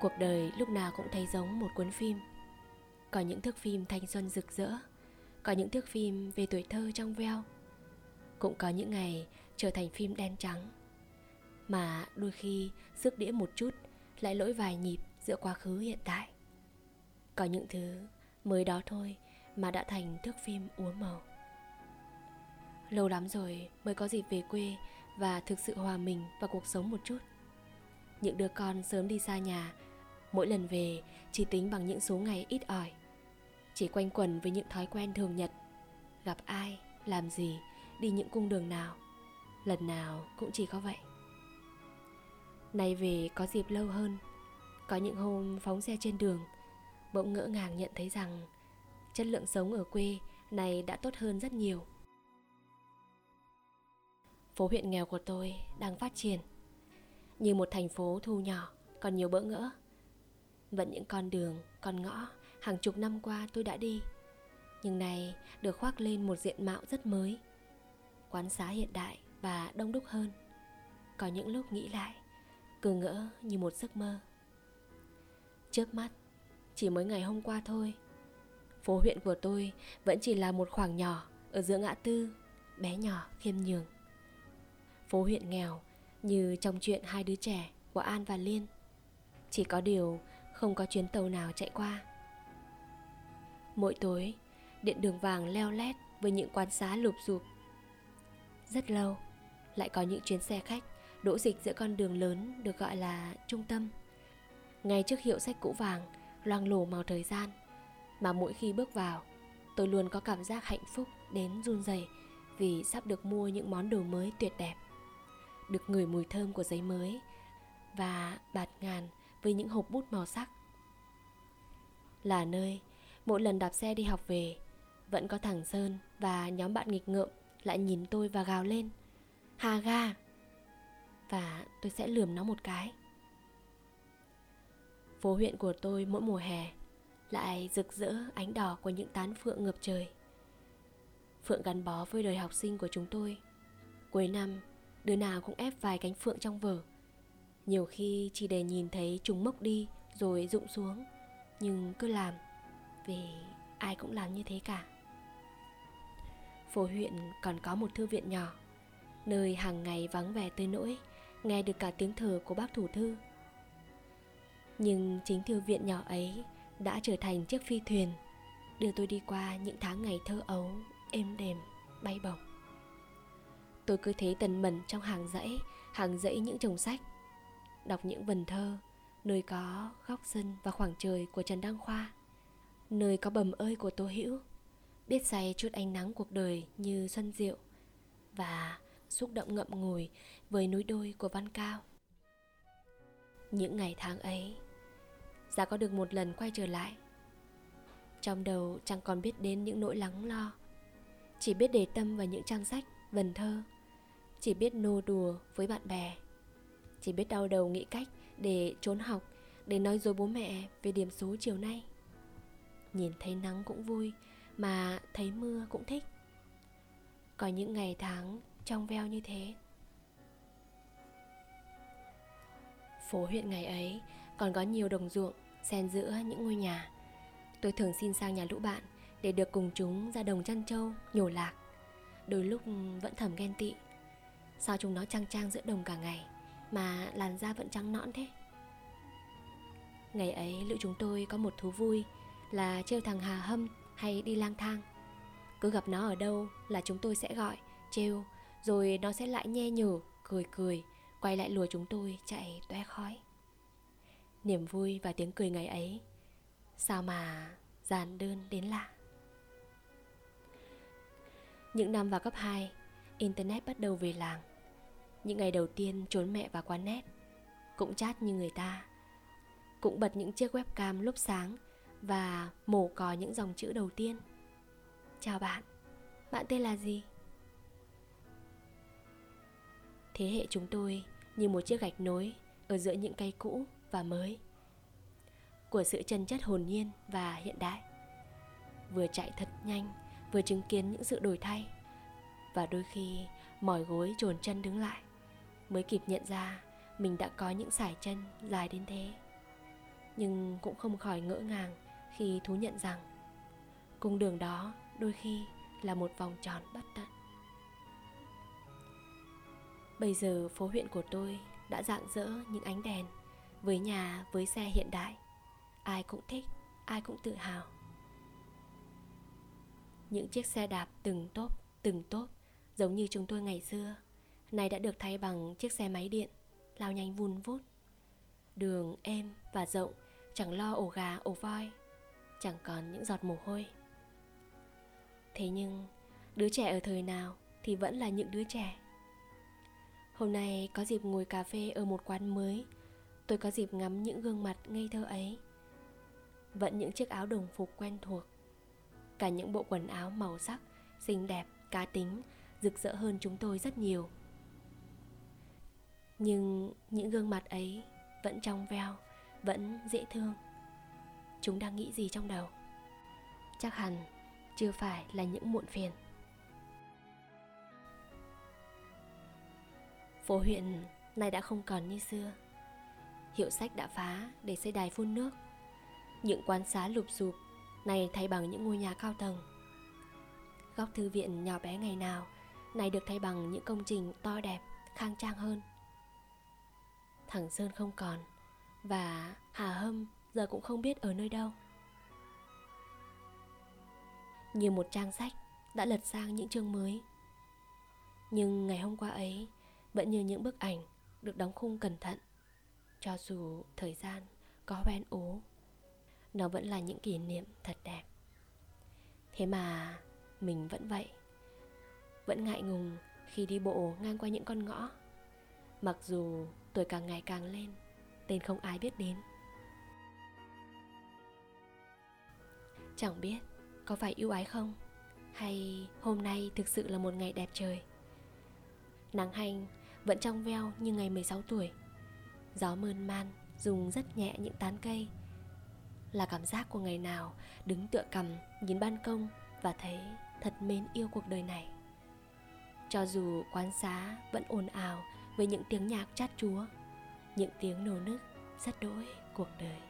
Cuộc đời lúc nào cũng thấy giống một cuốn phim. Có những thước phim thanh xuân rực rỡ, Có những thước phim về tuổi thơ trong veo. Cũng có những ngày trở thành phim đen trắng. Mà đôi khi sức đĩa một chút Lại lỗi vài nhịp giữa quá khứ hiện tại. Có những thứ mới đó thôi mà đã thành thước phim úa màu. Lâu lắm rồi mới có dịp về quê và thực sự hòa mình vào cuộc sống một chút. Những đứa con sớm đi xa nhà mỗi lần về, chỉ tính bằng những số ngày ít ỏi. Chỉ quanh quẩn với những thói quen thường nhật. Gặp ai, làm gì, đi những cung đường nào. Lần nào cũng chỉ có vậy. Nay về có dịp lâu hơn. Có những hôm phóng xe trên đường, bỗng ngỡ ngàng nhận thấy rằng chất lượng sống ở quê này đã tốt hơn rất nhiều. Phố huyện nghèo của tôi đang phát triển. Như một thành phố thu nhỏ, còn nhiều bỡ ngỡ vẫn những con đường, con ngõ, hàng chục năm qua tôi đã đi. Nhưng nay được khoác lên một diện mạo rất mới. Quán xá hiện đại và đông đúc hơn. Có những lúc nghĩ lại, cứ ngỡ như một giấc mơ. Trước mắt, chỉ mới ngày hôm qua thôi. Phố huyện của tôi vẫn chỉ là một khoảng nhỏ ở giữa ngã tư, bé nhỏ, khiêm nhường. Phố huyện nghèo như trong chuyện hai đứa trẻ của An và Liên. Chỉ có điều không có chuyến tàu nào chạy qua. Mỗi tối, điện đường vàng leo lét với những quán xá lụp rụp Rất lâu, lại có những chuyến xe khách đỗ dịch giữa con đường lớn được gọi là trung tâm. Ngay trước hiệu sách cũ vàng, loang lổ màu thời gian, mà mỗi khi bước vào, tôi luôn có cảm giác hạnh phúc đến run rẩy vì sắp được mua những món đồ mới tuyệt đẹp được ngửi mùi thơm của giấy mới và bạt ngàn với những hộp bút màu sắc. Là nơi, mỗi lần đạp xe đi học về, vẫn có thằng Sơn và nhóm bạn nghịch ngợm lại nhìn tôi và gào lên, Hà ga! Và tôi sẽ lườm nó một cái. Phố huyện của tôi mỗi mùa hè Lại rực rỡ ánh đỏ của những tán phượng ngập trời. Phượng gắn bó với đời học sinh của chúng tôi. Cuối năm, Đứa nào cũng ép vài cánh phượng trong vở. Nhiều khi chỉ để nhìn thấy chúng mốc đi Rồi rụng xuống. Nhưng cứ làm Vì ai cũng làm như thế cả. Phố huyện còn có một thư viện nhỏ Nơi hàng ngày vắng vẻ tới nỗi Nghe được cả tiếng thở của bác thủ thư. Nhưng chính thư viện nhỏ ấy Đã trở thành chiếc phi thuyền Đưa tôi đi qua những tháng ngày thơ ấu Êm đềm, bay bổng. Tôi cứ thế tần mẩn trong hàng dãy Hàng dãy những chồng sách. Đọc những vần thơ Nơi có góc sân và khoảng trời của Trần Đăng Khoa Nơi có bầm ơi của Tô Hữu Biết say chút ánh nắng cuộc đời như xuân diệu Và xúc động ngậm ngùi với núi đôi của Văn Cao. Những ngày tháng ấy Giá có được một lần quay trở lại. Trong đầu chẳng còn biết đến những nỗi lắng lo Chỉ biết để tâm vào những trang sách, vần thơ chỉ biết nô đùa với bạn bè chỉ biết đau đầu nghĩ cách để trốn học, để nói dối bố mẹ về điểm số chiều nay. Nhìn thấy nắng cũng vui, mà thấy mưa cũng thích. Có những ngày tháng trong veo như thế. Phố huyện ngày ấy còn có nhiều đồng ruộng xen giữa những ngôi nhà. Tôi thường xin sang nhà lũ bạn để được cùng chúng ra đồng chăn trâu, nhổ lạc. Đôi lúc vẫn thầm ghen tị. Sao chúng nó trang trang giữa đồng cả ngày? Mà làn da vẫn trắng nõn thế. Ngày ấy, lũ chúng tôi có một thú vui Là trêu thằng Hà Hâm hay đi lang thang. Cứ gặp nó ở đâu là chúng tôi sẽ gọi, Trêu, Rồi nó sẽ lại nhe nhở, Cười cười, Quay lại lùa chúng tôi chạy toe khói. Niềm vui và tiếng cười ngày ấy, Sao mà giản đơn đến lạ. Những năm vào cấp 2 Internet bắt đầu về làng những ngày đầu tiên trốn mẹ vào quán net, Cũng chát như người ta. Cũng bật những chiếc webcam lúc sáng Và mổ cò những dòng chữ đầu tiên. Chào bạn Bạn tên là gì? Thế hệ chúng tôi như một chiếc gạch nối Ở giữa những cây cũ và mới Của sự chân chất hồn nhiên và hiện đại. Vừa chạy thật nhanh, Vừa chứng kiến những sự đổi thay Và đôi khi mỏi gối trồn chân đứng lại mới kịp nhận ra mình đã có những sải chân dài đến thế Nhưng cũng không khỏi ngỡ ngàng khi thú nhận rằng cung đường đó đôi khi là một vòng tròn bất tận. Bây giờ phố huyện của tôi đã rạng rỡ những ánh đèn với nhà với xe hiện đại. Ai cũng thích, ai cũng tự hào. Những chiếc xe đạp từng tốp, từng tốp giống như chúng tôi ngày xưa, nay đã được thay bằng chiếc xe máy điện, lao nhanh vun vút. Đường êm và rộng, chẳng lo ổ gà ổ voi, chẳng còn những giọt mồ hôi. Thế nhưng, đứa trẻ ở thời nào thì vẫn là những đứa trẻ. Hôm nay có dịp ngồi cà phê ở một quán mới, tôi có dịp ngắm những gương mặt ngây thơ ấy. Vẫn những chiếc áo đồng phục quen thuộc, cả những bộ quần áo màu sắc, xinh đẹp, cá tính, rực rỡ hơn chúng tôi rất nhiều. Nhưng những gương mặt ấy vẫn trong veo, vẫn dễ thương. Chúng đang nghĩ gì trong đầu? Chắc hẳn chưa phải là những muộn phiền. Phố huyện nay đã không còn như xưa. Hiệu sách đã phá để xây đài phun nước. Những quán xá lụp sụp này thay bằng những ngôi nhà cao tầng. Góc thư viện nhỏ bé ngày nào này được thay bằng những công trình to đẹp, khang trang hơn. Thằng Sơn không còn và Hà Hâm giờ cũng không biết ở nơi đâu. Như một trang sách đã lật sang những chương mới. Nhưng ngày hôm qua ấy vẫn như những bức ảnh được đóng khung cẩn thận. Cho dù thời gian có hoen ố, nó vẫn là những kỷ niệm thật đẹp. Thế mà mình vẫn vậy vẫn ngại ngùng khi đi bộ ngang qua những con ngõ mặc dù tuổi càng ngày càng lên, tên không ai biết đến. Chẳng biết có phải ưu ái không, hay hôm nay thực sự là một ngày đẹp trời. Nắng hanh vẫn trong veo như ngày 16 tuổi. Gió mơn man dùng rất nhẹ những tán cây. Là cảm giác của ngày nào đứng tựa cầm nhìn ban công và thấy thật mến yêu cuộc đời này. Cho dù quán xá vẫn ồn ào với những tiếng nhạc chát chúa những tiếng nổ nức rất đỗi cuộc đời.